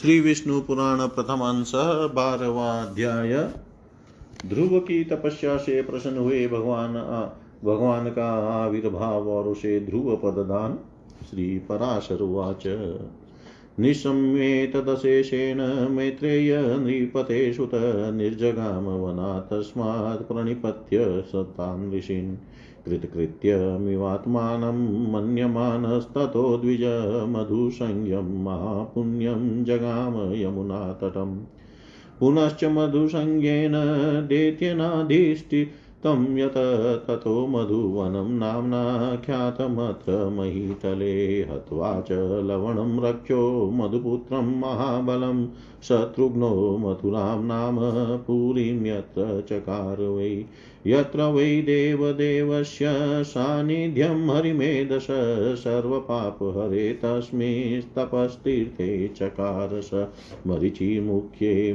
श्री विष्णु पुराण प्रथम अंश बारहवा अध्याय ध्रुव की तपस्या से प्रसन्न हुए भगवान भगवान का आविर्भाव और उसे ध्रुव पददान, श्री पराशर उवाच निशम्येतदशेषेण मैत्रेय नृपते सुत निर्जगाम वना तस्मात् प्रणिपत्य सतान् ऋषीन् कृतकृत्यमिवात्मानं मन्यमानस्ततो द्विज मधुसंज्ञं महापुण्यं जगाम यमुनातटम् पुनश्च मधुसंज्ञेन दैत्यनाधिष्ठि तं यत ततो मधुवनं नाम्ना ख्यातमत्र महीतले हत्वा च लवणं रक्षो मधुपुत्रं महाबलं शत्रुघ्नो मथुरां नाम पुरीं यत्र चकार वै यत्र वै देवदेवस्य सान्निध्यं हरिमेधस सर्वपापहरे तस्मिस्तपस्तीर्थे चकार स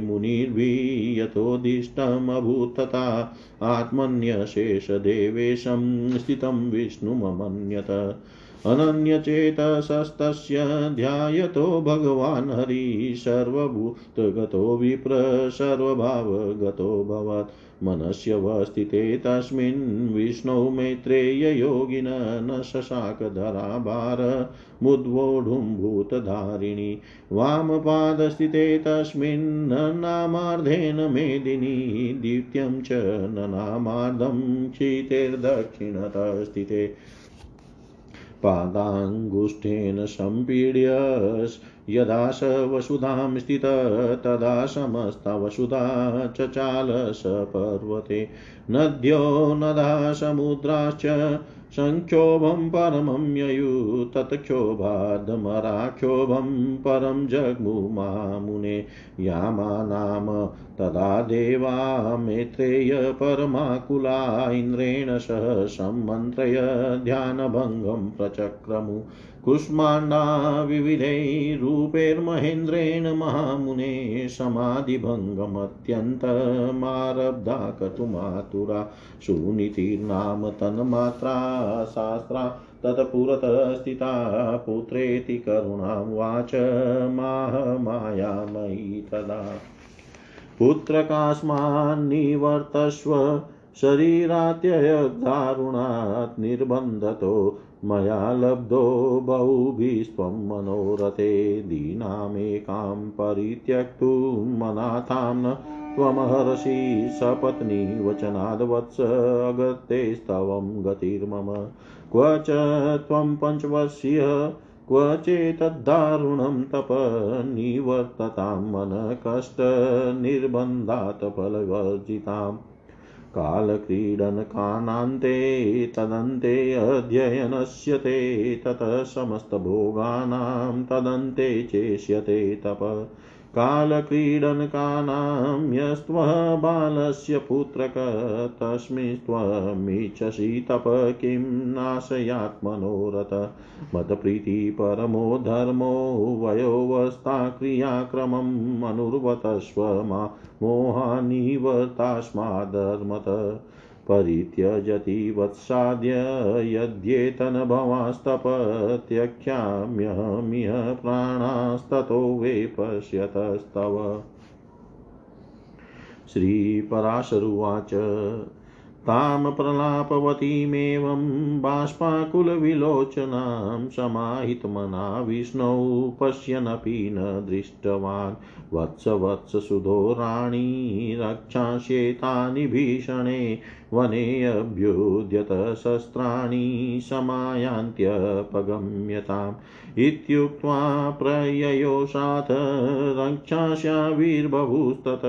मुनिर्वीयतोदिष्टमभूतता आत्मन्यशेषदेवेशं स्थितं विष्णुममन्यत। अनन्यचेतसस्तस्य ध्यायतो भगवान् हरि सर्वभूतगतो विप्र सर्वभावगतोऽभवत् मनस्यवस्थिते तस्मिन् विष्णौ मैत्रेययोगिन न शशाकधराभार मुद्वोढुं भूतधारिणि। वामपादस्थिते तस्मिन् नामार्धेन मेदिनी दीप्त्यं च ननामार्धं क्षितेर्दक्षिणतः स्थिते पादाङ्गुष्ठेन सम्पीड्य यदा स वसुधां स्थित तदा समस्तवसुधा चचाल स पर्वते। नद्यो नदा समुद्राश्च सङ्क्षोभं परमं ययु तत्क्षोभादमराक्षोभं परं जग्मुमामुने यामानाम तदा देवा मेत्रेय परमाकुला, इन्द्रेण सह सम्मन्त्रय ध्यानभङ्गं प्रचक्रमु। कुष्माण्डा विविधैरूपैर्महेन्द्रेण महामुने समाधिभङ्गमत्यन्तमारब्धा कतुमातुरा सुनीतिर्नाम तन्मात्रा शास्त्रा तत्पुरतः स्थिता पुत्रेति करुणां वाच माह मायामयी तदा। पुत्रकास्मान्निवर्तस्व शरीरात्ययदारुणात् निर्बन्धतो, मया लब्धो बहुभिस्त्वं मनोरथे दीनामेकां परित्यक्तुमनाथां न। त्वमहर्षि सपत्नी वचनाद्वत्स अगतेस्तवं गतिर्मम। क्व च त्वं पञ्चवर्षीय, क्व चेतद्दारुणं तप निवर्ततां, मनकष्टनिर्बन्धात् फलवर्जिताम्। कालक्रीडनकानान्ते तदन्ते अध्ययनस्य ते ततः समस्तभोगानां तदन्ते चेष्यते तप कालक्रीडनकानां यस्त्वः बालस्य पुत्रक तस्मिस्त्वमिच्छसि तप किं नाशयात्मनोरथ मतप्रीतिपरमो धर्मो वयोवस्था क्रियाक्रमम् अनुर्वतस्व मा मोहानिवर्तास्माद्धर्मत परित्यजति वत्साद्य यद्येतनभवास्तपत्यख्याम्यहमिह प्राणास्ततो वे पश्यतस्तव। श्रीपराशरुवाच तां प्रलापवतीमेवं बाष्पाकुलविलोचनां समाहितमना विष्णौ पश्यन्नपि न दृष्टवान्। वत्स वत्स सुधो राणी रक्षास्येतानि भीषणे वनेऽभ्युद्यत शस्त्राणि समायान्त्यपगम्यताम्। इत्युक्त्वा प्रययोषाथ रक्षास्याविर्बभूस्तत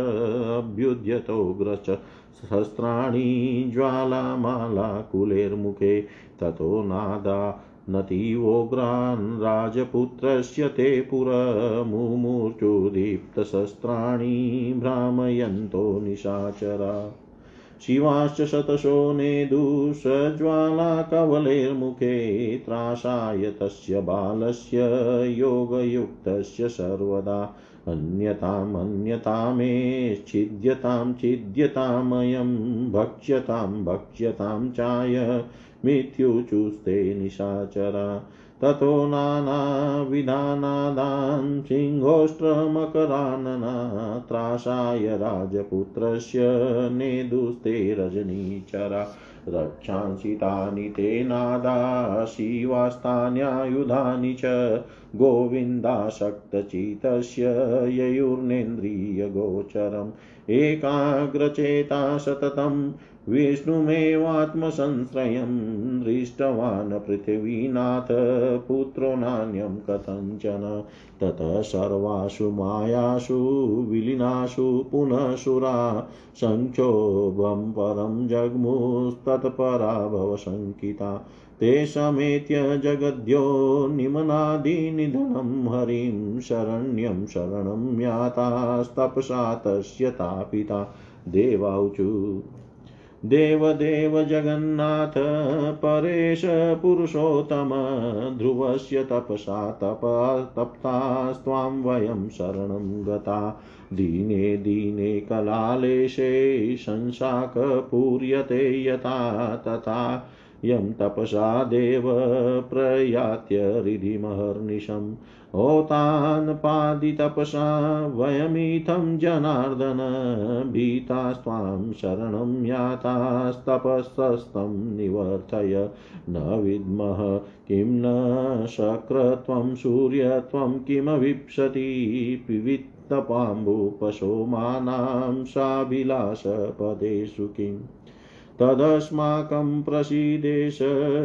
अभ्युद्यतोग्रश्च सहस्राणि ज्वालामालाकुलेर्मुखे, ततो नादा नतीवोग्रान् राजपुत्रस्य ते पुरमुमूर्चुदीप्तशस्त्राणि भ्रामयन्तो निशाचरा। शिवाश्च शतशो नेदुषज्वालाकवलेर्मुखे त्रासाय तस्य बालस्य योगयुक्तस्य सर्वदा। अन्यतामन्यतामेश्चिद्यतां छिद्यतामयं भक्ष्यतां भक्ष्यतां चाय मिथ्युचुस्ते निशाचरा। ततो नानाविधानादान् सिंहोष्ट्रमकरानना त्रासाय राजपुत्रस्य नेदुस्ते रजनीचरा। रक्षांसितानि ते नादा, शिवास्तान्यायुधानि च गोविन्दासक्तचितस्य ययुर्नेन्द्रियगोचरम् एकाग्रचेता सततं विष्णुमेवात्मसंश्रयं दृष्टवान् पृथिवीनाथ पुत्रो नान्यं कथञ्चन ततः सर्वासु मायासु विलीनासु पुनः सुरा सङ्क्षोभं परं जग्मुस्तत्परा भवशङ्किता ते समेत्य जगद्यो निमनादिनिधनं हरिं शरण्यं शरणं यातास्तपसा तस्य तापिता देवाऊचु देवदेव जगन्नाथ, परेश पुरुषोत्तम, ध्रुवस्य तपसा तपा तप्तास्त्वां वयं शरणं गता। दीने दीने कलालेशे शंसाकपूर्यते यथा तथा। यं तपसा देव प्रयात्य हृदिमहर्निशम् ओतान्पादितपसा वयमिथं जनार्दन, भीतास्त्वां शरणं यातास्तपस्तस्तं निवर्तय। न विद्मः, किं न शक्रत्वं सूर्यत्वं किमवीप्सति पिवित्तपाम्बुपशोमानां साभिलाषपदेषु किम्? तदस्माकं प्रसीदेश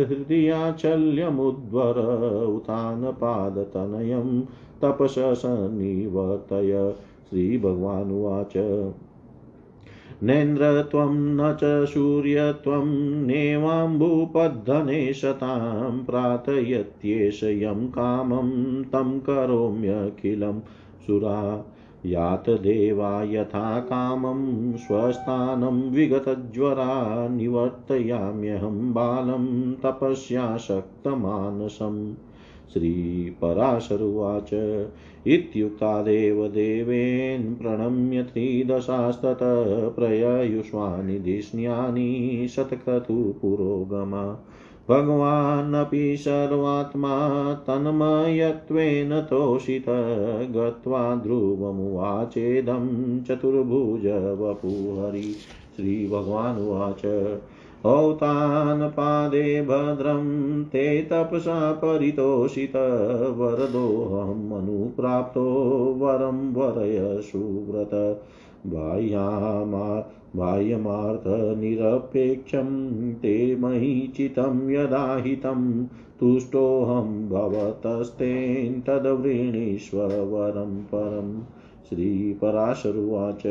हृदयाचल्यमुद्वर उतानपादतनयं तपसनिवर्तय श्रीभगवानुवाच। नेन्द्रत्वं न च सूर्यत्वं नेवाम्बुपद्धने शतां प्रार्थयत्येष यं कामं तं करोम्यखिलं सुरा। यात देवा यथा कामं स्वस्थानं विगतज्वरा निवर्तयाम्यहं बालं तपस्याशक्तमानसम् श्रीपराशरुवाच इत्युक्तादेव देवेन प्रणम्य त्रिदशास्ततः प्रययुष्वानि धिष्ण्यानि शतक्रतुपुरोगमा भगवानपि सर्वात्मा तन्मयत्वेन तोषित, गत्वा ध्रुवमुवाचेदं चतुर्भुज वपुहरि श्रीभगवानुवाच औतान् पादे भद्रं ते तपसा परितोषित वरदोऽहम् अनुप्राप्तो वरं वरय सुव्रत बाह्यामा बाह्यमार्थनिरपेक्षं ते महीचितं यदाहितं तुष्टोऽहं भवतस्तेन तद्वृणीष्वरं परं। श्रीपराशरुवाच।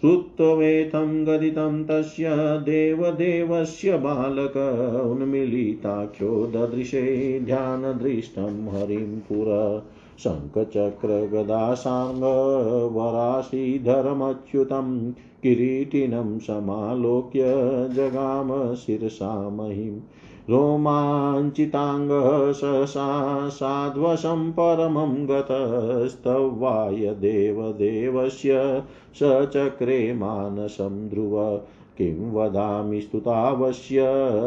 श्रुत्वेतं गदितं तस्य देवदेवस्य बालक उन्मिलिताख्यो ददृशे ध्यानदृष्टं हरिं पुरा। शङ्खचक्रगदासाङ्गवराशीधरमच्युतं किरीटिनं समालोक्य जगाम शिरसा महिम् रोमाञ्चिताङ्गः सहसा साध्वशं परमं गतस्तवाय देवदेवस्य स चक्रे मानसं ध्रुव। किं वदामि स्तुतावश्य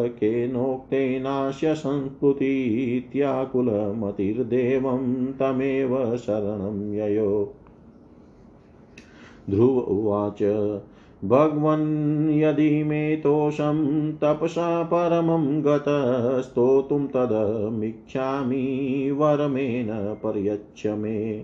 केनोक्तेनास्य संस्कृतीत्याकुलमतिर्देवं तमेव शरणं ययो। ध्रुव उवाच, भगवन् यदि मे तोषं तपसा परमं गत, स्तोतुं तदमिच्छामि वरमेन पर्यच्छ मे।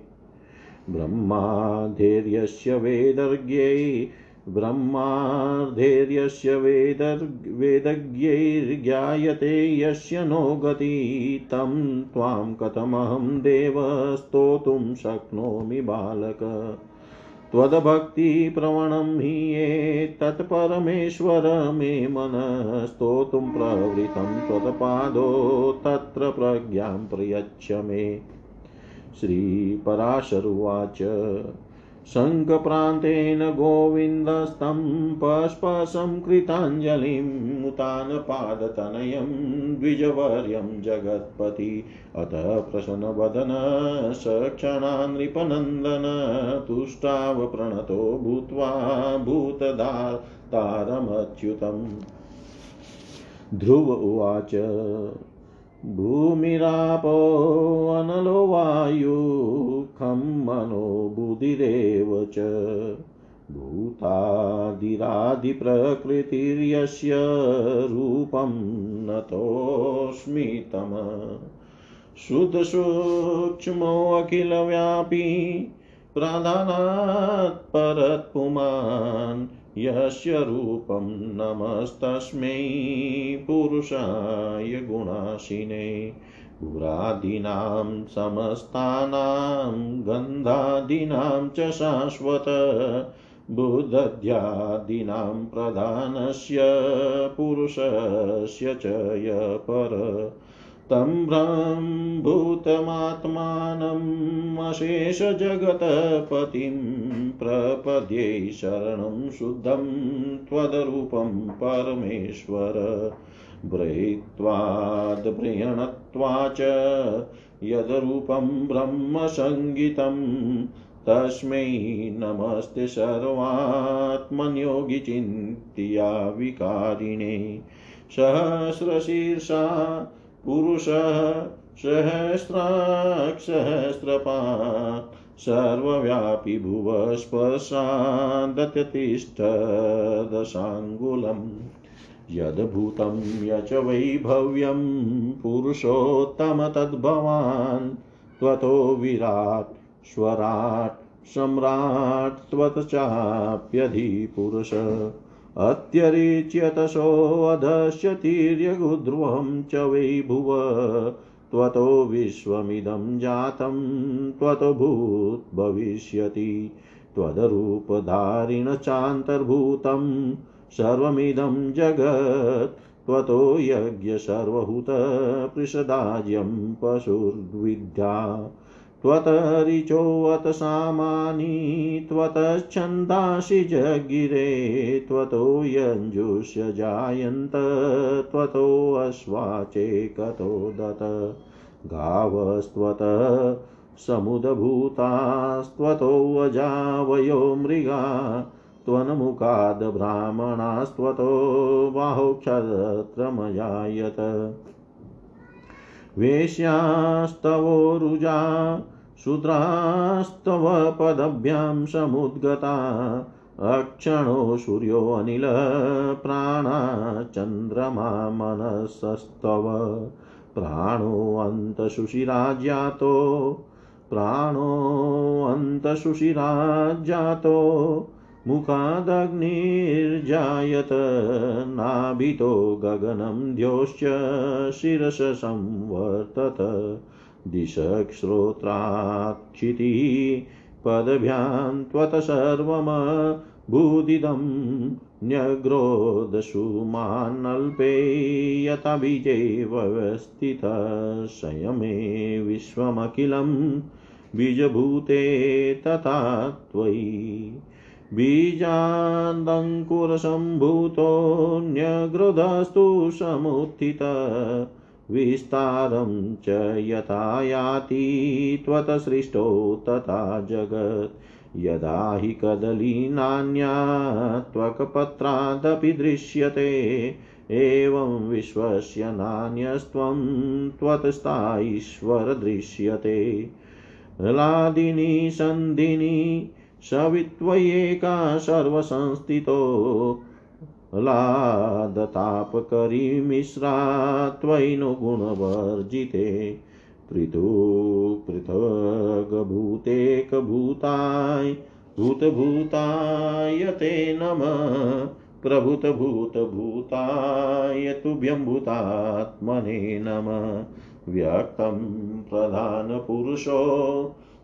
ब्रह्माधैर्यस्य वेदर्घ्यै ब्रह्मार्धैर्यस्य वेद वेदज्ञैर्ज्ञायते यस्य नो गति, तं त्वां कथमहं देव शक्नोमि बालक। त्वद्भक्तिप्रवणं हि ये तत्परमेश्वर मे मनः स्तोतुं प्रवृतं त्वत्पादो तत्र प्रज्ञां प्रयच्छ मे। श्रीपराशरुवाच। शङ्खप्रान्तेन गोविन्दस्तं पस्पशं कृताञ्जलिम् उतानपादतनयं द्विजवर्यं जगत्पति। अत प्रसन्नवदन स क्षणान्नृपनन्दन तुष्टाव प्रणतो भूत्वा भूतदातारमच्युतम्। ध्रुव उवाच भूमिरापोऽनलो वायु खं मनो बुधिरेव च। भूतादिरादिप्रकृतिर्यस्य रूपं नतोऽस्मि शुद्धसूक्ष्मोऽखिलव्यापी प्राधानात् परत्पुमान् यस्य रूपं नमस्तस्मै पुरुषाय गुणाशिने पुरादीनां समस्तानां गन्धादीनां च शाश्वत बुद्धध्यादीनां प्रधानस्य पुरुषस्य च य पर तं भूतमात्मानम् अशेषजगत्पतिं प्रपद्ये शरणं शुद्धं त्वदरूपं परमेश्वर। ब्रहीत्वाद्भ्रियणत्वा च यद्रूपं ब्रह्मसङ्गीतं तस्मै नमस्ते सर्वात्मन्योगिचिन्त्या विकारिणे। सहस्रशीर्षा पुरुषः सहस्राक्षसहस्रपात् सर्वव्यापी भुवस्पर्शादत्यतिष्ठदशाङ्गुलम् यद्भूतं यच वैभव्यं पुरुषोत्तम तद्भवान् त्वतो विराट्, स्वराट्, सम्राट्, त्वत् चाप्यधिपुरुष। अत्यरिच्यतशोऽधस्य तिर्यगुध्रुवं च वै भुव। त्वतो विश्वमिदं जातं त्वद्भूद्भविष्यति त्वदरूपधारिण चान्तर्भूतं सर्वमिदं जगत्। त्वतो यज्ञ सर्वहूतपृषदाज्यं पशुर्विद्या त्वतरिचोऽत सामानि त्वतश्छन्दांसि जगिरे त्वतो यञ्जुष्य जायन्त त्वतोऽश्वाचेकतो दत गावस्त्वत समुदभूतास्त्वतोऽजावयो मृगा त्वन्मुखाद् ब्राह्मणास्त्वतो बाहुक्षत्रमजायत वेश्यास्तवोरुजा शूद्रास्तव पदभ्यां समुद्गता अक्षणो सूर्योऽनिलः प्राणा चन्द्रमा मनसस्तव। प्राणोऽन्तशुशिराज्यातो प्राणोऽन्तशुशिराज्जातो मुखादग्निर्जायत नाभितो गगनं द्योश्च शिरस संवर्तत दिशक्श्रोत्राक्षितिः पदभ्यां त्वत् सर्वमभूदिदं न्यग्रोदशुमान्नल्पे यथा बीजे विश्वमखिलं बीजभूते तथा त्वयि बीजादङ्कुरसम्भूतो न्यग्रोधस्तु समुत्थितः विस्तारं च यथा याति त्वतसृष्टो तथा जगत्। यदा हि कदलीनान्या त्वक्पत्रादपि दृश्यते, एवं विश्वस्य नान्यस्त्वं त्वत्स्थायीश्वर दृश्यते। लादिनी, सन्धिनी, सवित्वयेका सर्वसंस्थितो लादतापकरीमिश्रा त्वयि गुणवर्जिते पृथुक् पृथग्भूतेकभूताय भूतभूताय ते नमः। प्रभूतभूतभूताय तुभ्यं भूतात्मने नमः। व्यक्तं प्रधानपुरुषो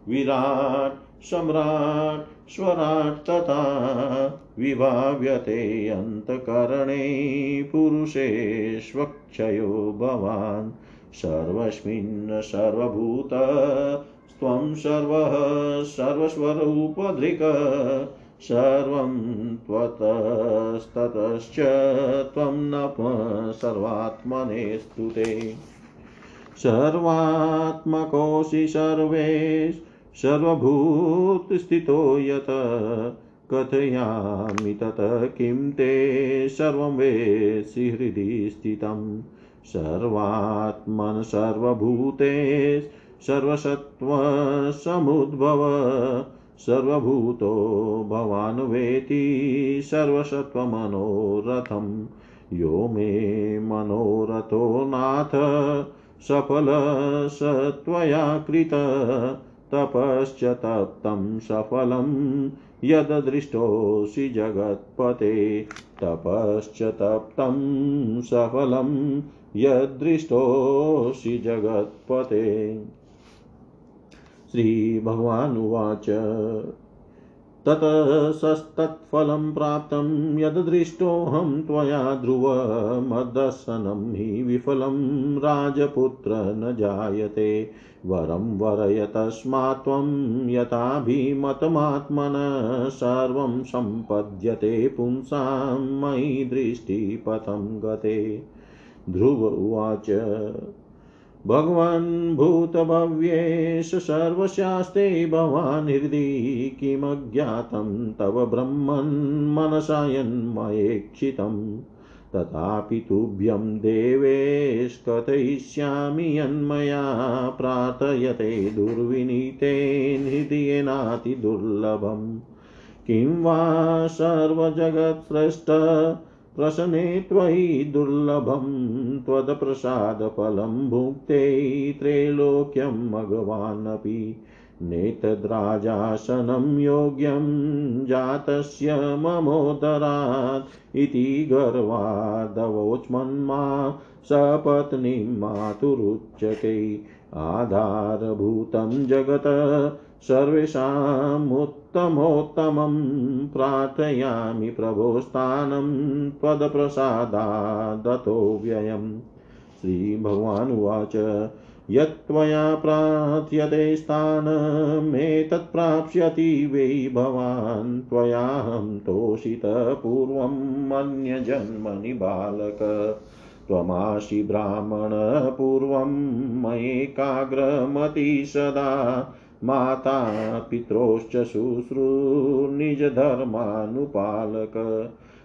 विराट् सम्राट् स्वराट् तथा विभाव्यते अन्तःकरणे पुरुषेष्वक्षयो भवान् सर्वस्मिन् सर्वभूत, त्वं सर्वः सर्वस्वरूपधृक्, सर्वं त्वतस्ततश्च त्वं न सर्वात्मने स्तुते। सर्वात्मकोऽसि सर्वेश सर्वभूतस्थितो यत कथयामि तत् किं ते सर्वं वेत्सि हृदि स्थितं। सर्वात्मन् सर्वभूते सर्वसत्त्वसमुद्भव। सर्वभूतो भवान् वेति सर्वसत्त्वमनोरथं। यो मे मनोरथो नाथ सफलसत्वया कृत। तपश्च तप्तं सफलं यदृष्टोऽसि जगत्पते। तपश्च सफलं यदृष्टोऽसि जगत्पते। श्रीभगवानुवाच। ततसस्तत्फलं प्राप्तं यदृष्टोऽहं त्वया ध्रुवमदर्शनं हि विफलं राजपुत्र न जायते। वरं वरय तस्मात् त्वं यथाभिमतमात्मन सर्वं सम्पद्यते पुंसां मयि दृष्टिपथं गते। ध्रुव उवाच भगवन् भूतभव्येश सर्वशास्ते भवान् हृदि किमज्ञातं तव ब्रह्मन् मनसा यन्मयेक्षितम् तथापि तुभ्यं देवेश कथयिष्यामि यन्मया प्रार्थयते दुर्विनीतेन हृदयेनातिदुर्लभम् किं वा सर्वजगत्सृष्ट प्रसने त्वयि दुर्लभं त्वत्प्रसादफलं भुक्ते त्रैलोक्यं भगवानपि। नेतद्राजासनं योग्यं जातस्य ममोदरात् इति गर्वादवोच्मन्मा सपत्नीं मातुरुच्यते। आधारभूतं जगत् सर्वेषामुत्तमोत्तमं प्रार्थयामि प्रभोस्थानं त्वदप्रसादादतो व्ययम् श्रीभगवानुवाच यत्त्वया प्रार्थ्यते स्थानमेतत्प्राप्स्यति वै भवान् त्वयाहं तोषितपूर्वम् अन्यजन्मनि बालक। त्वमासि ब्राह्मणपूर्वं मयेकाग्रमति सदा माता पित्रोश्च शुश्रूर्निजधर्मानुपालक।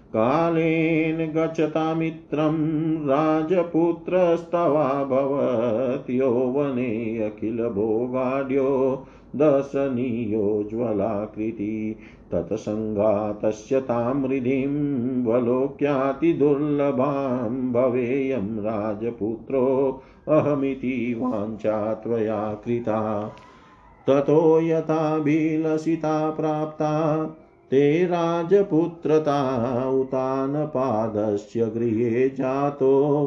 कालेन गच्छतामित्रं राजपुत्रस्तवाभवत्। यौवने अखिलभोगाढ्यो दर्शनीयोज्ज्वलाकृति तत्सङ्गातस्य तां हृदिं वलोक्यातिदुर्लभां भवेयं राजपुत्रो, अहमिति वाञ्छा त्वया कृता। ततो यथाभिलषिता प्राप्ता। ते राजपुत्रता उतानपादस्य गृहे जातो।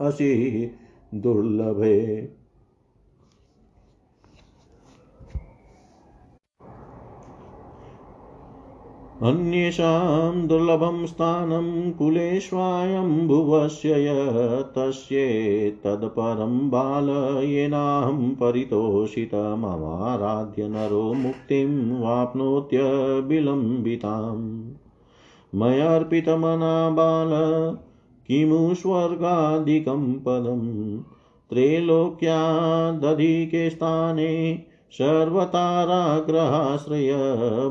असि दुर्लभे अन्येषां दुर्लभं स्थानं कुलेष्वायम्भुवस्य यतस्येतत्परं बाल येनाहं परितोषितममाराध्य नरो मुक्तिं वाप्नोत्यविलम्बिताम् मयार्पितमना बाल, किमु स्वर्गादिकं पदं? त्रैलोक्यादधिके स्थाने सर्वताराग्रहाश्रय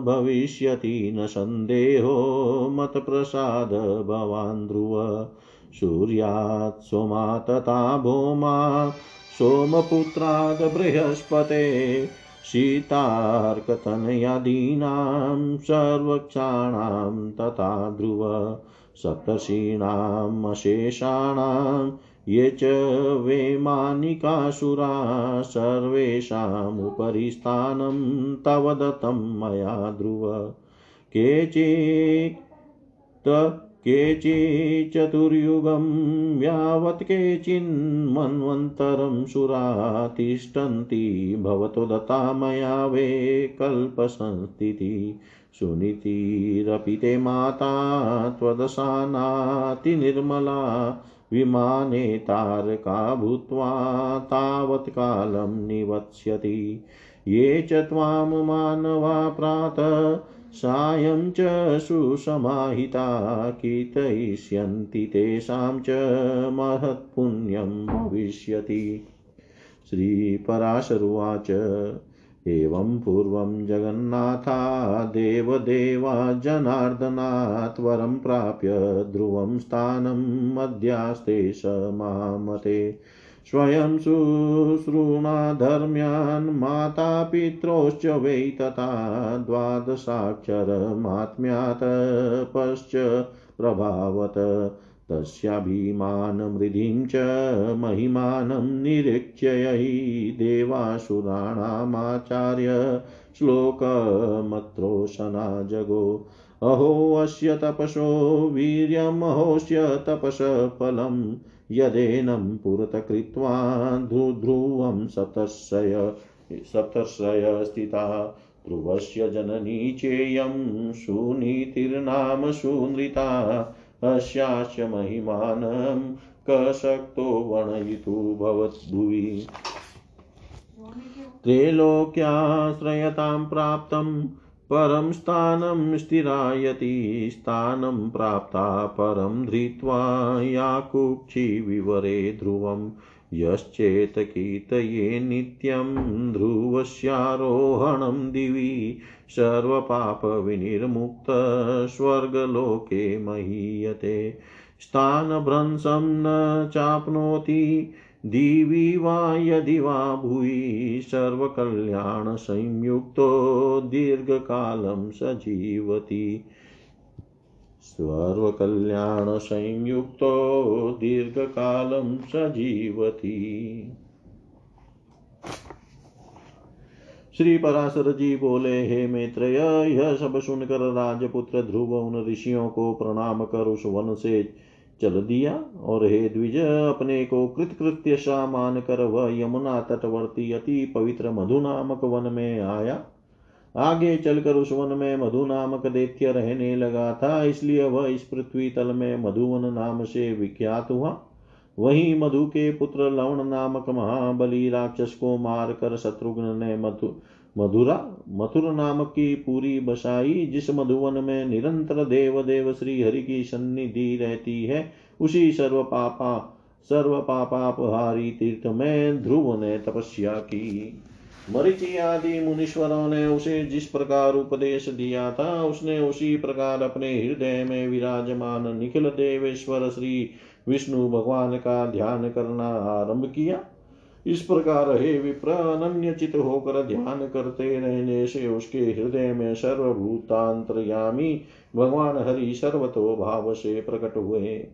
भविष्यति न सन्देहो मत्प्रसाद भवान् ध्रुव। सूर्यात् सोमा तथा भौमा सोमपुत्राद् बृहस्पते शीतार्कतनयादीनां सर्वक्षाणां तथा ध्रुव। सप्तर्षीणाम् अशेषाणां ये च वैमानिकासुरा सर्वेषामुपरि स्थानं तव दत्तं मया ध्रुव। केचित् केचिचतुर्युगं यावत् केचिन्मन्वन्तरं सुरा तिष्ठन्ति भवतो दत्ता मया वे कल्पसंस्थितिः। सुनीतिरपि ते माता त्वदशानातिनिर्मला विमाने तारका भूत्वा तावत् कालं निवत्स्यति। ये च त्वां मानवा प्रातः, सायं च सुसमाहिता कीर्तयिष्यन्ति तेषां च महत्पुण्यं भविष्यति। श्रीपराशरुवाच एवं पूर्वं जगन्नाथा देवदेवा जनार्दनात् वरं प्राप्य ध्रुवं स्थानं मध्यास्ते स मामते। स्वयं शुश्रूणाधर्म्यान् मातापित्रोश्च वै तथा द्वादशाक्षरमात्म्यात् पश्च प्रभावत। तस्याभिमानमृदिं च महिमानं निरीक्ष्यै देवासुराणामाचार्य श्लोकमत्रोशना जगो अहो अस्य तपसो वीर्यमहोस्य तपसफलम् यदेनं पुरतकृत्वा ध्रुध्रुवं सप्तर्षय सप्तर्षय स्थिता ध्रुवस्य जननी चेयं सुनीतिर्नाम सुनृता। अस्याश्च महिमानं कशक्तो वर्णयितु भवद्भुवि त्रैलोक्याश्रयतां प्राप्तं, परं स्थानं स्थिरायति, स्थानं प्राप्ता, परं धृत्वा या कुक्षिविवरे ध्रुवं यश्चेतकीर्तये नित्यं ध्रुवस्यारोहणं दिवि सर्वपापविनिर्मुक्त स्वर्गलोके महीयते। स्थानभ्रंशं न चाप्नोति, दिवि वा यदि वा भुवि, सर्वकल्याणसंयुक्तो दीर्घकालं स जीवति सर्वकल्याणसंयुक्तो दीर्घकालं स जीवति। श्री पराशर जी बोले, हे मैत्रेय, यह सब सुनकर राजपुत्र ध्रुव उन ऋषियों को प्रणाम कर उस वन से चल दिया और हे द्विज, अपने को कृतकृत्य सा मान कर वह यमुना तटवर्ती अति पवित्र मधु नामक वन में आया। आगे चलकर उस वन में मधु नामक दैत्य रहने लगा था, इसलिए वह इस पृथ्वी तल में मधुवन नाम से विख्यात हुआ। वहीं मधु के पुत्र लवण नामक महाबली राक्षस को मारकर शत्रुघ्न ने मधु, मधुरा, मथुर नामक की पूरी बसाई, जिस मधुवन में निरंतर देव देव श्री हरि की सन्निधि रहती है, उसी सर्व पापा, सर्व पापापहारी तीर्थ में ध्रुव ने तपस्या की। मरिचि आदि मुनीश्वरों ने उसे जिस प्रकार उपदेश दिया था, उसने उसी प्रकार अपने हृदय में विराजमान निखिल देवेश्वर श्री विष्णु भगवान का ध्यान करना आरंभ किया। इस प्रकार हे विप्र अनन्य चित होकर ध्यान करते रहने से उसके हृदय में सर्वभूतांतरयामी भगवान हरि सर्वतो भाव से प्रकट हुए।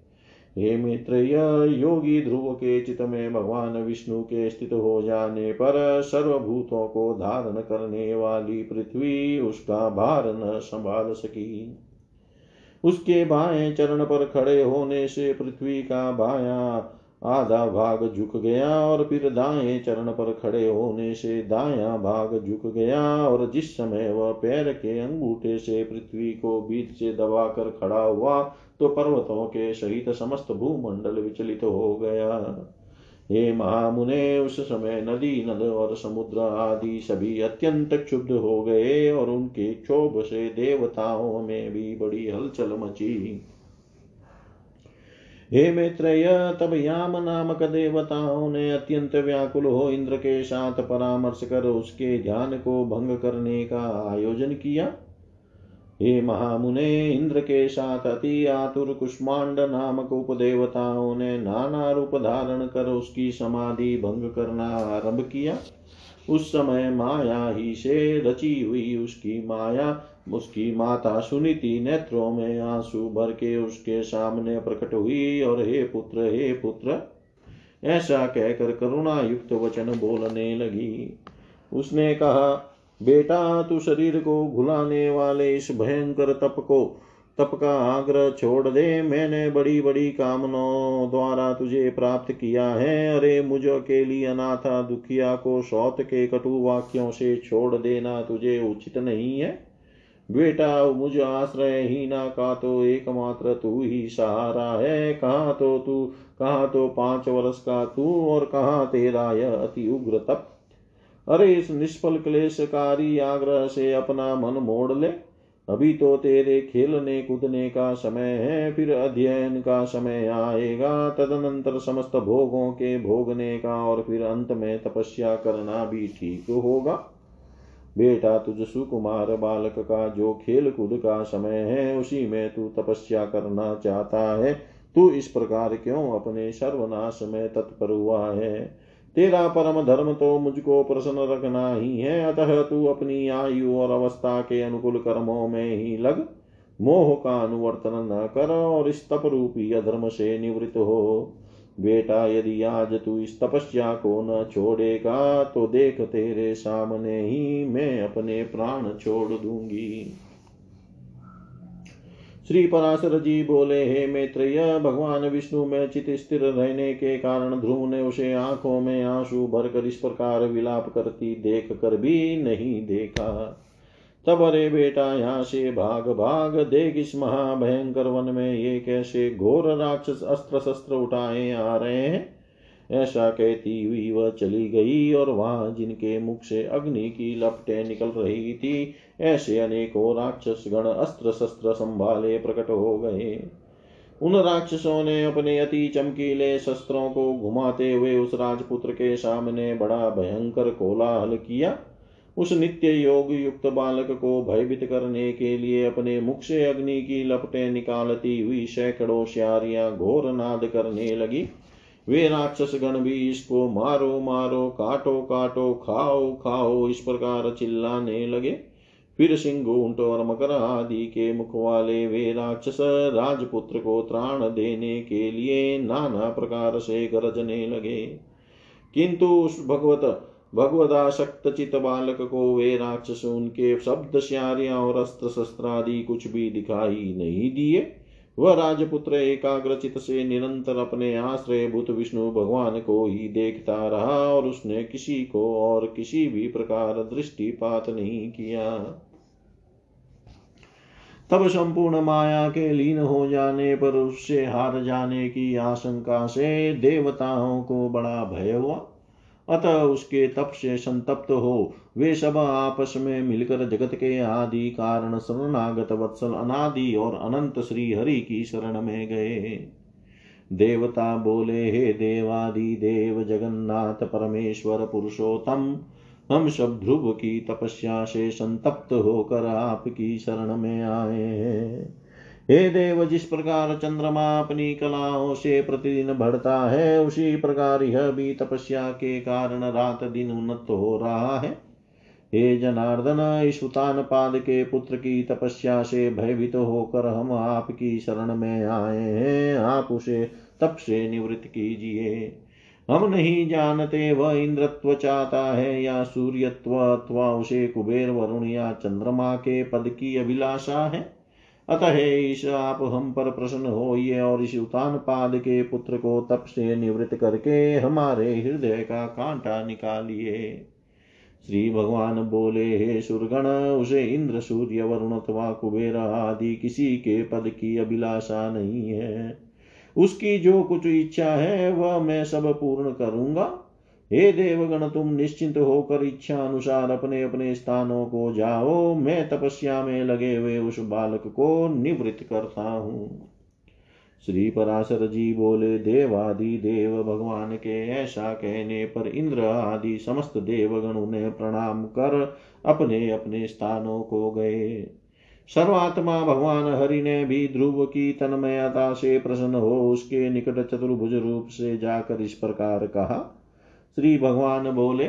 हे मित्र यह योगी ध्रुव के चित में भगवान विष्णु के स्थित हो जाने पर सर्वभूतों को धारण करने वाली पृथ्वी उसका भार न संभाल सकी। उसके बाएँ चरण पर खड़े होने से पृथ्वी का बाया आधा भाग झुक गया और फिर दाएँ चरण पर खड़े होने से दाया भाग झुक गया और जिस समय वह पैर के अंगूठे से पृथ्वी को बीच से दबाकर खड़ा हुआ तो पर्वतों के सहित समस्त भूमंडल विचलित हो गया। हे महामुने, उस समय नदी नद और समुद्र आदि सभी अत्यंत क्षुब्ध हो गए और उनके क्षोभ से देवताओं में भी बड़ी हलचल मची। हे मैत्रेय, तब याम नामक देवताओं ने अत्यंत व्याकुल हो इंद्र के साथ परामर्श कर उसके ध्यान को भंग करने का आयोजन किया। हे महामुने, इंद्र के साथ अति आतुर कुष्मांड नामक उपदेवताओं ने नाना रूप धारण कर उसकी समाधि भंग करना आरंभ किया। उस समय माया ही से रची हुई उसकी माया उसकी माता सुनीति नेत्रों में आँसू भर के उसके सामने प्रकट हुई और हे पुत्र हे पुत्र, ऐसा कहकर करुणा युक्त वचन बोलने लगी। उसने कहा, बेटा, तू शरीर को घुलाने वाले इस भयंकर तप को, तप का आग्रह छोड़ दे। मैंने बड़ी बड़ी कामनाओं द्वारा तुझे प्राप्त किया है। अरे, मुझ लिए अनाथा दुखिया को सौत के कटु वाक्यों से छोड़ देना तुझे उचित नहीं है। बेटा, मुझ आश्रय हीना का तो एकमात्र तू ही सहारा है, कहा तो तू, कहा तो पाँच वर्ष का तू और कहा तेरा यह अति उग्र तप। अरे, इस निष्फल क्लेशकारी आग्रह से अपना मन मोड़ ले। अभी तो तेरे खेलने कूदने का समय है, फिर अध्ययन का समय आएगा। तदनंतर समस्त भोगों के भोगने का और फिर अंत में तपस्या करना भी ठीक होगा। बेटा तुझ सुकुमार बालक का जो खेल कूद का समय है, उसी में तू तपस्या करना चाहता है। तू इस प्रकार क्यों अपने सर्वनाश में तत्पर हुआ है? तेरा परम धर्म तो मुझको प्रसन्न रखना ही है, अतः तू अपनी आयु और अवस्था के अनुकूल कर्मों में ही लग। मोह का अनुवर्तन न कर और इस तप रूपी अधर्म से निवृत्त हो। बेटा, यदि आज तू इस तपस्या को न छोड़ेगा तो देख तेरे सामने ही मैं अपने प्राण छोड़ दूँगी। श्री पराशर जी बोले, हे मैत्रेय, भगवान विष्णु, में चित स्थिर रहने के कारण ध्रुव ने उसे आँखों में आँसू भरकर इस प्रकार विलाप करती देख कर भी नहीं देखा। तब अरे बेटा, यहाँ से भाग भाग, देख इस महाभयंकर वन में ये कैसे घोर राक्षस अस्त्र शस्त्र उठाए आ रहे हैं। ऐसा कहती हुई वह चली गई और वहाँ जिनके मुख से अग्नि की लपटें निकल रही थी, ऐसे अनेकों राक्षस गण अस्त्र शस्त्र संभाले प्रकट हो गए। उन राक्षसों ने अपने अति चमकीले शस्त्रों को घुमाते हुए उस राजपुत्र के सामने बड़ा भयंकर कोलाहल किया। उस नित्य योग युक्त बालक को भयभीत करने के लिए अपने मुख से अग्नि की लपटें निकालती हुई सैकड़ों श्यारियाँ घोर नाद करने लगी। वे राक्षस गण भी इसको मारो मारो, काटो काटो, खाओ खाओ, इस प्रकार चिल्लाने लगे। फिर सिंह ऊँट और मकर आदि के मुख वाले वे राक्षस राजपुत्र को त्राण देने के लिए नाना प्रकार से गरजने लगे। किंतु उस भगवत भगवदाशक्त बालक को वे राक्षस उनके शब्द, श्यारियाँ और अस्त्र शस्त्र आदि कुछ भी दिखाई नहीं दिए। वह राजपुत्र एकाग्रचित से निरंतर अपने आश्रय भूत विष्णु भगवान को ही देखता रहा और उसने किसी को और किसी भी प्रकार दृष्टिपात नहीं किया। तब संपूर्ण माया के लीन हो जाने पर उससे हार जाने की आशंका से देवताओं को बड़ा भय हुआ। अतः उसके तप से संतप्त हो। वे सब आपस में मिलकर जगत के आदि कारण शरणागत वत्सल अनादि और अनंत श्री हरि की शरण में गए। देवता बोले, हे देवादि, देव जगन्नाथ, परमेश्वर पुरुषोत्तम, हम सब ध्रुव की तपस्या से संतप्त होकर आपकी शरण में आए हैं। हे देव, जिस प्रकार चंद्रमा अपनी कलाओं से प्रतिदिन बढ़ता है, उसी प्रकार यह भी तपस्या के कारण रात दिन उन्नत हो रहा है। हे जनार्दन, इस उतान पाद के पुत्र की तपस्या से भयभीत होकर हम आपकी शरण में आए हैं। आप उसे तप से निवृत्त कीजिए। हम नहीं जानते वह इंद्रत्व चाहता है या सूर्यत्व, अथवा उसे कुबेर, वरुण या चंद्रमा के पद की अभिलाषा है। अतः ईश, आप हम पर प्रसन्न होइए और इस उतान पाद के पुत्र को तप से निवृत्त करके हमारे हृदय का कांटा निकालिए। श्री भगवान बोले, हे सुरगण, उसे इंद्र, सूर्य, वरुण अथवा कुबेर आदि किसी के पद की अभिलाषा नहीं है। उसकी जो कुछ इच्छा है, वह मैं सब पूर्ण करूँगा। हे देवगण, तुम निश्चिंत होकर इच्छा अनुसार अपने अपने स्थानों को जाओ। मैं तपस्या में लगे हुए उस बालक को निवृत्त करता हूँ। श्री पराशर जी बोले, देवादि देव, भगवान के ऐसा कहने पर इंद्र आदि समस्त देवगण उन्हें प्रणाम कर अपने अपने स्थानों को गए। सर्वात्मा भगवान हरि ने भी ध्रुव की तन्मयता से प्रसन्न हो उसके निकट चतुर्भुज रूप से जाकर इस प्रकार कहा श्री भगवान बोले,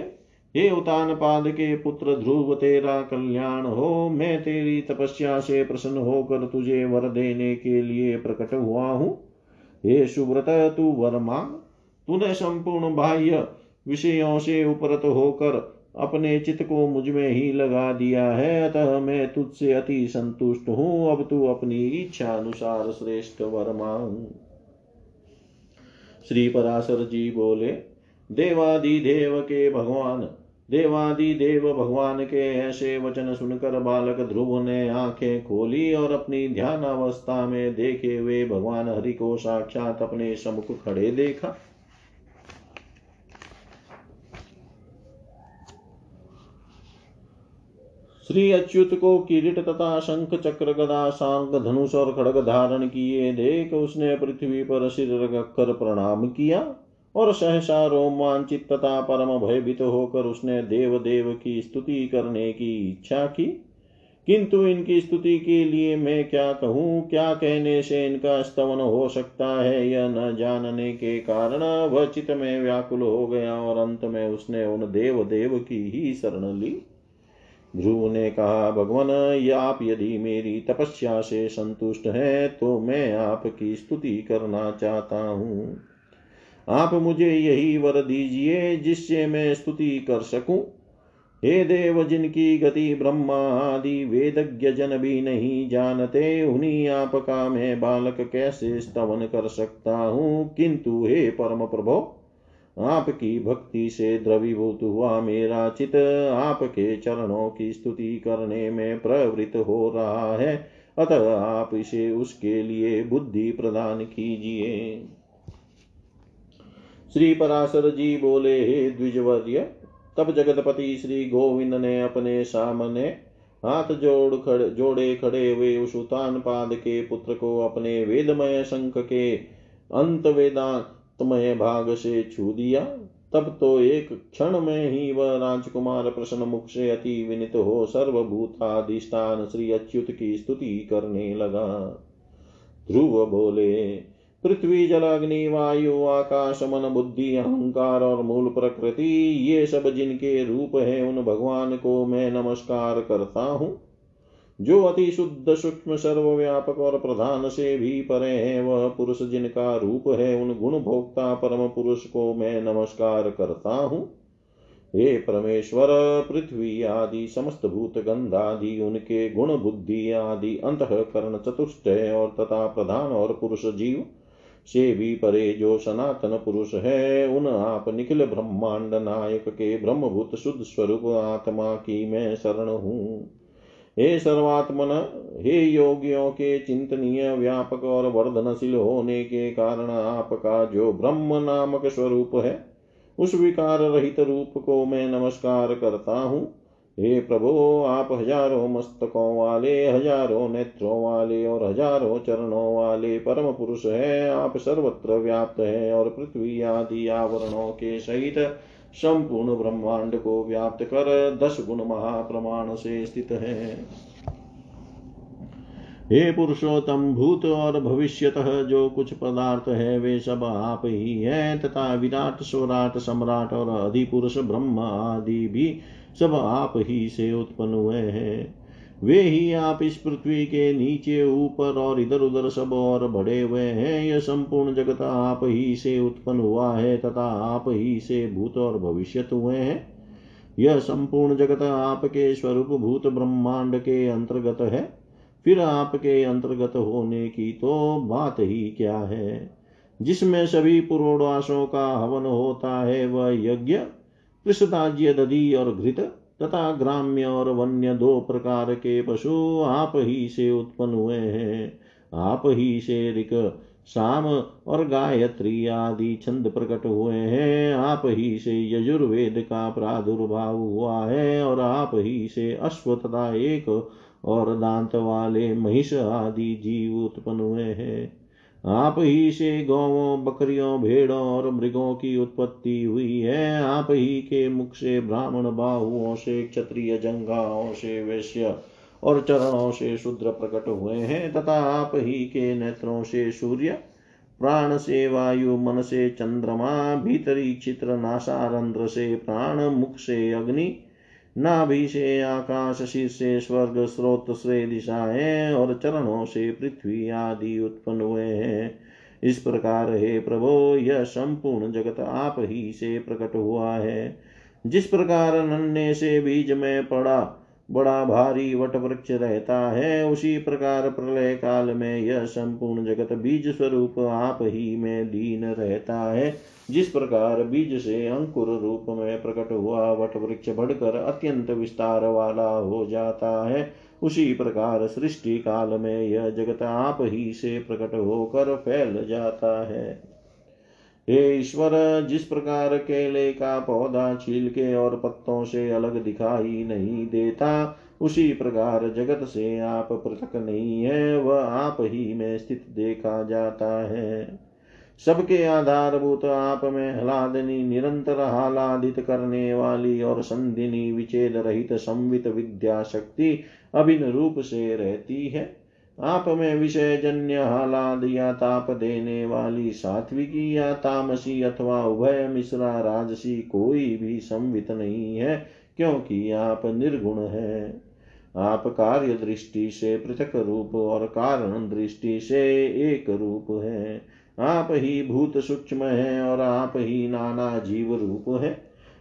हे उतान पाद के पुत्र ध्रुव, तेरा कल्याण हो। मैं तेरी तपस्या से प्रसन्न होकर तुझे वर देने के लिए प्रकट हुआ हूँ। हे सुव्रत, तू वर मांग। तूने संपूर्ण बाह्य विषयों से उपरत होकर अपने चित्त को मुझमें ही लगा दिया है। अतः मैं तुझसे अति संतुष्ट हूँ। अब तू अपनी इच्छा अनुसार श्रेष्ठ वर मांग। श्री पराशर जी बोले देवादि देव के भगवान देवादि देव भगवान के ऐसे वचन सुनकर बालक ध्रुव ने आँखें खोली और अपनी ध्यान अवस्था में देखे हुए भगवान हरि को साक्षात अपने समुख खड़े देखा। श्री अच्युत को किरीट तथा शंख चक्र गदा सांग धनुष और खड़ग धारण किए देख उसने पृथ्वी पर सिर रखकर प्रणाम किया। और सहसा रोमांचित तथा परम भयभीत होकर उसने देव देव की स्तुति करने की इच्छा की। किंतु इनकी स्तुति के लिए मैं क्या कहूँ, क्या कहने से इनका स्तवन हो सकता है यह न जानने के कारण, वह चित में व्याकुल हो गया और अंत में उसने उन देव देव की ही शरण ली। ध्रुव ने कहा, भगवान आप यदि मेरी तपस्या से संतुष्ट हैं तो मैं आपकी स्तुति करना चाहता हूँ। आप मुझे यही वर दीजिए जिससे मैं स्तुति कर सकूँ। हे देव, जिनकी गति ब्रह्मा आदि वेदज्ञ जन भी नहीं जानते, उन्हीं आपका मैं बालक कैसे स्तवन कर सकता हूँ? किंतु हे परम प्रभो, आपकी भक्ति से द्रवीभूत हुआ मेरा चित, आपके चरणों की स्तुति करने में प्रवृत्त हो रहा है। अतः आप इसे उसके लिए बुद्धि प्रदान कीजिए। श्री पराशर जी बोले हे द्विजवर्य, तब जगतपति श्री गोविंद ने अपने सामने हाथ जोड़ खड़े, जोड़े खड़े हुए उस उतान पाद के पुत्र को अपने वेदमय शंख के अंत वेदांतमय भाग से छू दिया। तब तो एक क्षण में ही वह राजकुमार प्रश्न मुख से अति विनित हो सर्वभूताधिष्ठान श्री अच्युत की स्तुति करने लगा। ध्रुव बोले पृथ्वी जल अग्नि वायु, आकाश, मन, बुद्धि, अहंकार और मूल प्रकृति, ये सब जिनके रूप है, उन भगवान को मैं नमस्कार करता हूँ। जो अति शुद्ध, सूक्ष्म, सर्वव्यापक और प्रधान से भी परे है, वह पुरुष जिनका रूप है, उन गुण भोक्ता परम पुरुष को मैं नमस्कार करता हूँ। हे परमेश्वर, पृथ्वी आदि, समस्त भूत गंधादि उनके गुण, बुद्धि आदि, अंतकरण चतुष्ट और तथा प्रधान और पुरुष जीव से भी परे जो सनातन पुरुष है, उन आप निखिल ब्रह्मांड नायक के ब्रह्मभूत शुद्ध स्वरूप आत्मा की मैं शरण हूँ। हे सर्वात्मन, हे योगियों के चिंतनीय, व्यापक और वर्धनशील होने के कारण आपका जो ब्रह्म नामक स्वरूप है, उस विकार रहित रूप को मैं नमस्कार करता हूँ। हे प्रभु, आप हज़ारों मस्तकों वाले, हज़ारों नेत्रों वाले और हज़ारों चरणों वाले परम पुरुष है। आप सर्वत्र व्याप्त है और पृथ्वी आदि आवरणों के सहित संपूर्ण ब्रह्मांड को व्याप्त कर दस गुण महाप्रमाण से स्थित है। हे पुरुषोत्तम, भूत और भविष्यत, जो कुछ पदार्थ है, वे सब आप ही है, तथा विराट स्वराट सम्राट और अधिपुरुष ब्रह्म आदि भी सब आप ही से उत्पन्न हुए हैं। वे ही आप इस पृथ्वी के नीचे, ऊपर और इधर उधर सब और बढ़े हुए हैं। यह संपूर्ण जगत आप ही से उत्पन्न हुआ है तथा आप ही से भूत और भविष्य हुए हैं। यह संपूर्ण जगत आपके स्वरूप भूत ब्रह्मांड के अंतर्गत है। फिर आपके अंतर्गत होने की तो बात ही क्या है? जिसमें सभी पुरोडासों का हवन होता है, वह यज्ञ कृष्णताज्य दधि और घृत तथा ग्राम्य और वन्य दो प्रकार के पशु आप ही से उत्पन्न हुए हैं। आप ही से ऋक, साम और गायत्री आदि छंद प्रकट हुए हैं। आप ही से यजुर्वेद का प्रादुर्भाव हुआ है और आप ही से अश्व तथा एक और दांत वाले महिष आदि जीव उत्पन्न हुए हैं। आप ही से गौवों, बकरियों, भेड़ों और मृगों की उत्पत्ति हुई है। आप ही के मुख से ब्राह्मण बाहुओं से क्षत्रिय जंगाओं से वैश्य और चरणों से शूद्र प्रकट हुए हैं, तथा आप ही के नेत्रों से सूर्य, प्राण से वायु, मन से चंद्रमा, भीतरी चित्र नासारंध्र से प्राण, मुख से अग्नि नाभि से आकाश शीर्ष से स्वर्ग स्रोत से दिशाएँ और चरणों से पृथ्वी आदि उत्पन्न हुए हैं। इस प्रकार हे प्रभो, यह संपूर्ण जगत आप ही से प्रकट हुआ है। जिस प्रकार नन्हे से बीज में पड़ा बड़ा भारी वट वृक्ष रहता है, उसी प्रकार प्रलय काल में यह संपूर्ण जगत बीज स्वरूप आप ही में दीन रहता है। जिस प्रकार बीज से अंकुर रूप में प्रकट हुआ, वट वृक्ष बढ़कर अत्यंत विस्तार वाला हो जाता है। उसी प्रकार सृष्टि काल में यह जगत आप ही से प्रकट होकर फैल जाता है। हे ईश्वर, जिस प्रकार केले का पौधा छीलके और पत्तों से अलग दिखाई नहीं देता, उसी प्रकार जगत से आप पृथक नहीं है, वह आप ही में स्थित देखा जाता है। सबके आधारभूत आप में हलादिनी, निरंतर हालादित करने वाली और संधिनी विचेद रहित संवित विद्या शक्ति अभिन रूप से रहती है। आप में विषय जन्य हालाद या ताप देने वाली सात्विकी या तामसी अथवा उभय मिश्रा राजसी कोई भी संवित नहीं है, क्योंकि आप निर्गुण है। आप कार्य दृष्टि से पृथक रूप और कारण दृष्टि से एक रूप है। आप ही भूत सूक्ष्म है और आप ही नाना जीव रूप है।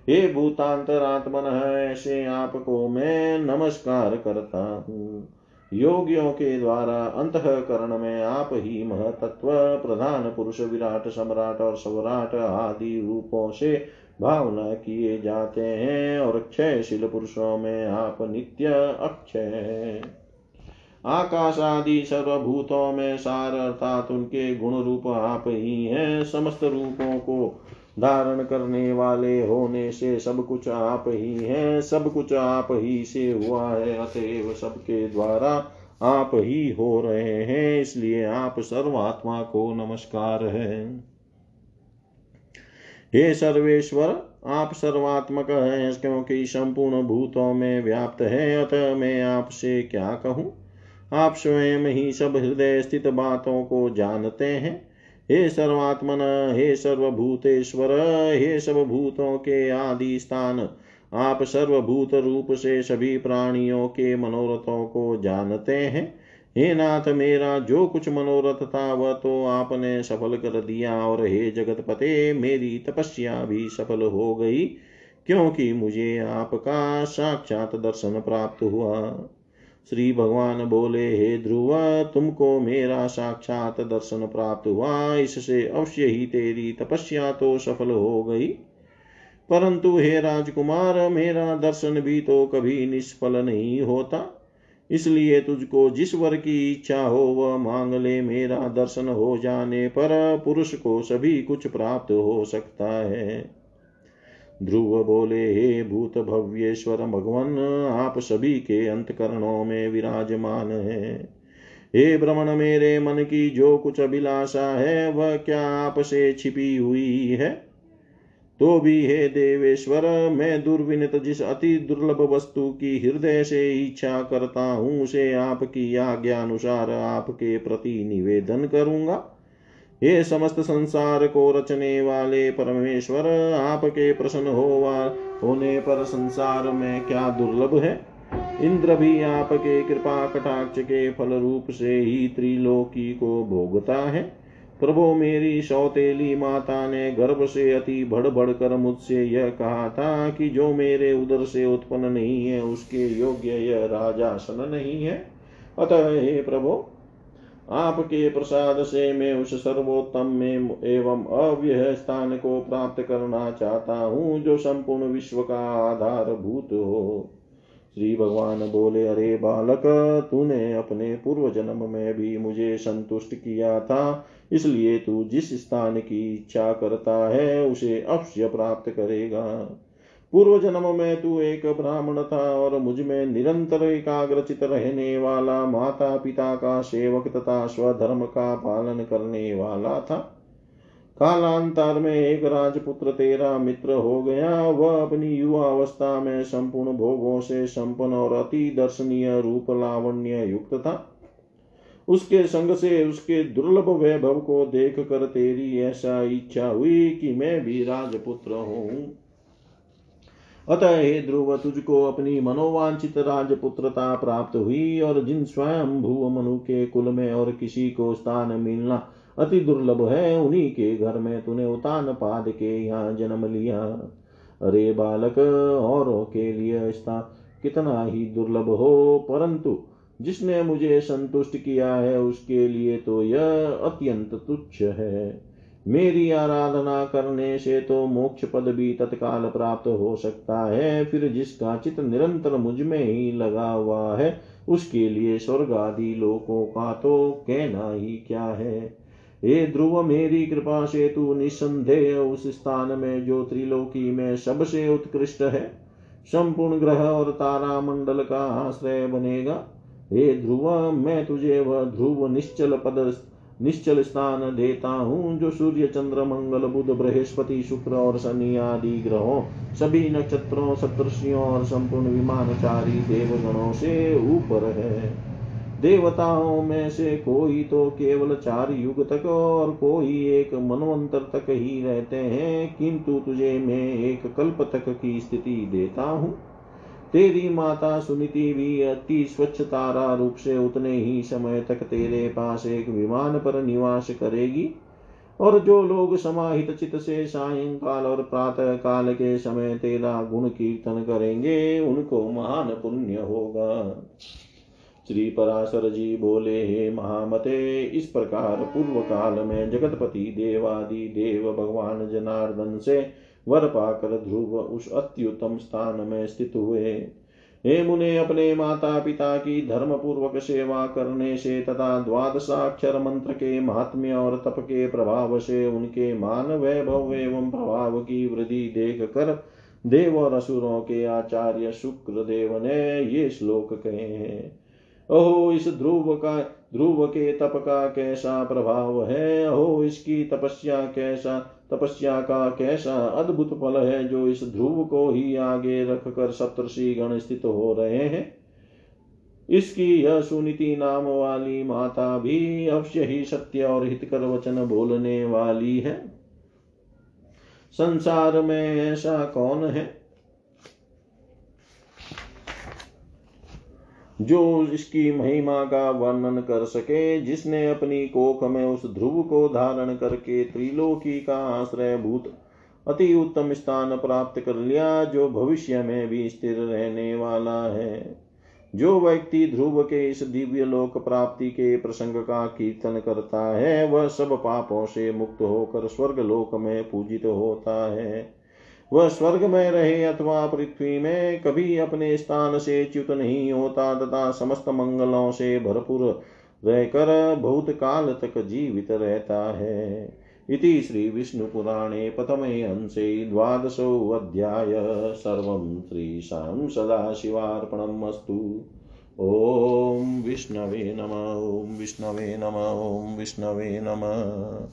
हे भूतांतरात्मन ऐसे आपको मैं नमस्कार करता हूँ। योगियों के द्वारा अंतकरण में आप ही महतत्व, प्रधान पुरुष, विराट, सम्राट और स्वराट आदि रूपों से भावना किए जाते हैं और क्षयशील पुरुषों में आप नित्य अक्षय आकाश आदि सर्वभूतों में सार अर्थात उनके गुण रूप आप ही हैं। समस्त रूपों को धारण करने वाले होने से सब कुछ आप ही हैं। सब कुछ आप ही से हुआ है, अतएव सबके द्वारा आप ही हो रहे हैं। इसलिए आप सर्वात्मा को नमस्कार है। हे सर्वेश्वर, आप सर्वात्मक हैं, क्योंकि संपूर्ण भूतों में व्याप्त है। अतः मैं आपसे क्या कहूँ? आप स्वयं ही सब हृदय स्थित बातों को जानते हैं। हे सर्वात्मन, हे सर्वभूतेश्वर, हे सब भूतों के आदि स्थान, आप सर्वभूत रूप से सभी प्राणियों के मनोरथों को जानते हैं। हे नाथ मेरा, जो कुछ मनोरथ था, वह तो आपने सफल कर दिया और हे जगत पते मेरी तपस्या भी सफल हो गई, क्योंकि मुझे आपका साक्षात दर्शन प्राप्त हुआ। श्री भगवान बोले, हे ध्रुव, तुमको मेरा साक्षात दर्शन प्राप्त हुआ, इससे अवश्य ही तेरी तपस्या तो सफल हो गई। परंतु हे राजकुमार, मेरा दर्शन भी तो कभी निष्फल नहीं होता। इसलिए तुझको जिस वर की इच्छा हो, वह मांग ले, मेरा दर्शन हो जाने पर पुरुष को सभी कुछ प्राप्त हो सकता है। ध्रुव बोले, हे भूत भव्येश्वर, भगवान, आप सभी के अंतकरणों में विराजमान है। हे भ्रमण, मेरे मन की जो कुछ अभिलाषा है, वह क्या आपसे छिपी हुई है? तो भी हे देवेश्वर, मैं दुर्विनित जिस अति दुर्लभ वस्तु की हृदय से इच्छा करता हूँ, उसे आपकी आज्ञा अनुसार आपके प्रति निवेदन करूँगा। हे समस्त संसार को रचने वाले परमेश्वर, आपके प्रसन्न होवा होने पर संसार में क्या दुर्लभ है? इंद्र भी आपके कृपा कटाक्ष के फल रूप से ही त्रिलोकी को भोगता है। प्रभो मेरी सौतेली माता ने गर्भ से अति बढ़ बढ़ कर मुझसे यह कहा था कि जो मेरे उदर से उत्पन्न नहीं है, उसके योग्य यह राजासन नहीं है। अतः हे प्रभु आपके प्रसाद से मैं उस सर्वोत्तम में एवं अव्यय स्थान को प्राप्त करना चाहता हूँ, जो संपूर्ण विश्व का आधार भूत हो। श्री भगवान बोले, अरे बालक, तूने अपने पूर्व जन्म में भी मुझे संतुष्ट किया था, इसलिए तू जिस स्थान की इच्छा करता है, उसे अवश्य प्राप्त करेगा। पूर्व जन्म में तू एक ब्राह्मण था और मुझमें निरंतर एकाग्रचित रहने वाला माता पिता का सेवक तथा स्वधर्म का पालन करने वाला था। कालांतर में एक राजपुत्र तेरा मित्र हो गया। वह अपनी युवा अवस्था में संपूर्ण भोगों से संपन्न और अति दर्शनीय रूप लावण्य युक्त था। उसके संग से उसके दुर्लभ वैभव को देख कर तेरी ऐसा इच्छा हुई कि मैं भी राजपुत्र हूँ। अतः हे ध्रुव, तुझको अपनी मनोवांछित राजपुत्रता प्राप्त हुई और जिन स्वयं भू मनु के कुल में और किसी को स्थान मिलना अति दुर्लभ है, उन्हीं के घर में तूने उतान पाद के यहाँ जन्म लिया। अरे बालक, औरों के लिए स्थान कितना ही दुर्लभ हो, परंतु जिसने मुझे संतुष्ट किया है, उसके लिए तो यह अत्यंत तुच्छ है। मेरी आराधना करने से तो मोक्ष पद भी तत्काल प्राप्त हो सकता है। फिर जिसका चित निरंतर मुझमें ही लगा हुआ है, उसके लिए स्वर्ग आदि लोकों का तो कहना ही क्या है? हे ध्रुव, मेरी कृपा से तू निसंदेह उस स्थान में जो त्रिलोकी में सबसे उत्कृष्ट है, संपूर्ण ग्रह और तारा मंडल का आश्रय बनेगा। हे ध्रुव, मैं तुझे वह ध्रुव निश्चल पद निश्चल स्थान देता हूँ, जो सूर्य, चंद्र, मंगल, बुध, बृहस्पति, शुक्र और शनि आदि ग्रहों, सभी नक्षत्रों, सप्तर्षियों और संपूर्ण विमानचारी देवगणों से ऊपर है। देवताओं में से कोई तो केवल चार युग तक और कोई एक मनवंतर तक ही रहते हैं, किंतु तुझे मैं एक कल्प तक की स्थिति देता हूँ। तेरी माता सुनीति भी अति स्वच्छ तारा रूप से उतने ही समय तक तेरे पास एक विमान पर निवास करेगी। और जो लोग समाहित चित से सायंकाल और प्रातः काल के समय तेरा गुण कीर्तन करेंगे, उनको महान पुण्य होगा। श्री पराशर जी बोले, हे महामते, इस प्रकार पूर्व काल में जगतपति देवादि देव भगवान जनार्दन से वर पाकर ध्रुव उस अत्युत्तम स्थान में स्थित हुए हे मुने, अपने माता पिता की धर्म पूर्वक सेवा करने से तथा द्वादशाक्षर मंत्र के महात्म्य और तप के प्रभाव से उनके मान, वैभव एवं प्रभाव की वृद्धि देख कर देव और असुरों के आचार्य शुक्र देव ने ये श्लोक कहे हैं। ओहो इस ध्रुव का, ध्रुव के तप का कैसा प्रभाव है? ओहो इसकी तपस्या कैसा, तपस्या का कैसा अद्भुत फल है जो इस ध्रुव को ही आगे रखकर सप्तर्षि गण स्थित हो रहे हैं? इसकी यह सुनीति नाम वाली माता भी अवश्य ही सत्य और हितकर वचन बोलने वाली है। संसार में ऐसा कौन है? जो इसकी महिमा का वर्णन कर सके, जिसने अपनी कोख में उस ध्रुव को धारण करके त्रिलोकी का आश्रय भूत अति उत्तम स्थान प्राप्त कर लिया, जो भविष्य में भी स्थिर रहने वाला है। जो व्यक्ति ध्रुव के इस दिव्य लोक प्राप्ति के प्रसंग का कीर्तन करता है, वह सब पापों से मुक्त होकर स्वर्ग लोक में पूजित होता है। वह स्वर्ग में रहे अथवा पृथ्वी में, कभी अपने स्थान से च्युत नहीं होता तथा समस्त मंगलों से भरपूर रहकर बहुत काल तक जीवित रहता है। इति श्रीविष्णुपुराणे प्रथमे अंशे द्वादशोऽध्याय सर्वं श्रीशां सदाशिवार्पणम् अस्तु। ॐ विष्णवे नम, ॐ विष्णवे नम, ॐ विष्णवे नमः।